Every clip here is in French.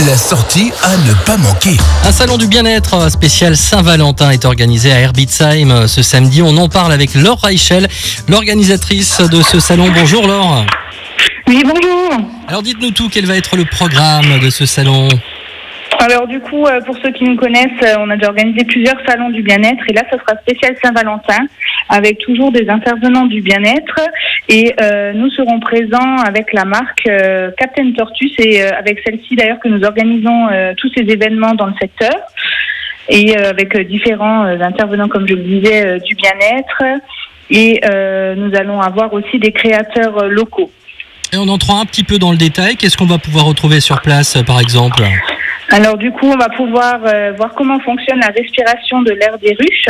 La sortie à ne pas manquer. Un salon du bien-être spécial Saint-Valentin est organisé à Herbitzheim ce samedi. On en parle avec Laure Reichel, l'organisatrice de ce salon. Bonjour Laure. Oui, bonjour. Alors dites-nous tout, quel va être le programme de ce salon? Alors du coup, euh, pour ceux qui nous connaissent, euh, on a déjà organisé plusieurs salons du bien-être et là, ce sera spécial Saint-Valentin avec toujours des intervenants du bien-être et euh, nous serons présents avec la marque Captain Tortus et euh, avec celle-ci d'ailleurs que nous organisons tous ces événements dans le secteur et avec différents intervenants, comme je le disais, du bien-être et nous allons avoir aussi des créateurs locaux. Et en entrant un petit peu dans le détail, qu'est-ce qu'on va pouvoir retrouver sur place par exemple? Alors du coup, on va pouvoir euh, voir comment fonctionne la respiration de l'air des ruches.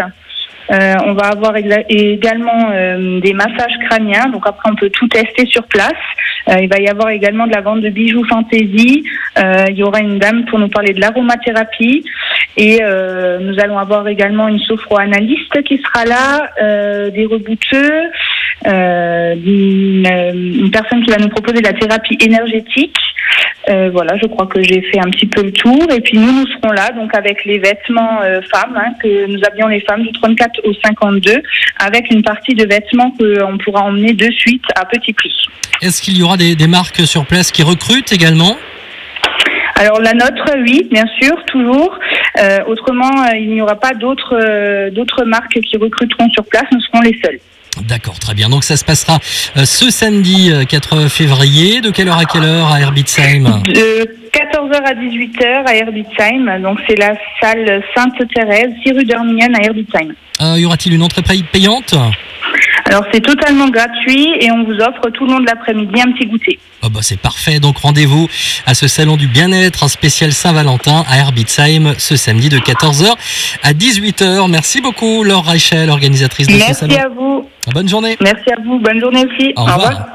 Euh, on va avoir également euh, des massages crâniens, donc après on peut tout tester sur place. Il va y avoir également de la vente de bijoux fantaisie. Il y aura une dame pour nous parler de l'aromathérapie et nous allons avoir également une sophroanalyste qui sera là, des rebouteux, euh, une, une personne qui va nous proposer de la thérapie énergétique. Euh, voilà, je crois que j'ai fait un petit peu le tour. Et puis nous, nous serons là, donc avec les vêtements euh, femmes, hein, que nous habilons les femmes du 34 au 52, avec une partie de vêtements qu'on pourra emmener de suite à petit prix. Est-ce qu'il y aura des, des marques sur place qui recrutent également? Alors la nôtre, oui, bien sûr, toujours. Euh, autrement, euh, il n'y aura pas d'autres euh, d'autres marques qui recruteront sur place. Nous serons les seuls. D'accord, très bien. Donc ça se passera euh, ce samedi euh, 4 février. De quelle heure à quelle heure à Herbitzheim De 14h à 18h à Herbitzheim. Donc c'est la salle Sainte-Thérèse, 6 rue d'Armignan à Herbitzheim. Euh, Y aura-t-il une entrée pay- payante? Alors c'est totalement gratuit et on vous offre tout le long de l'après-midi un petit goûter. Oh bah c'est parfait, donc rendez-vous à ce salon du bien-être, un spécial Saint-Valentin à Herbitzheim ce samedi de 14h à 18h. Merci beaucoup Laure Reichel, organisatrice de ce Merci salon. à vous. Bonne journée. Merci à vous. Bonne journée aussi. Au revoir.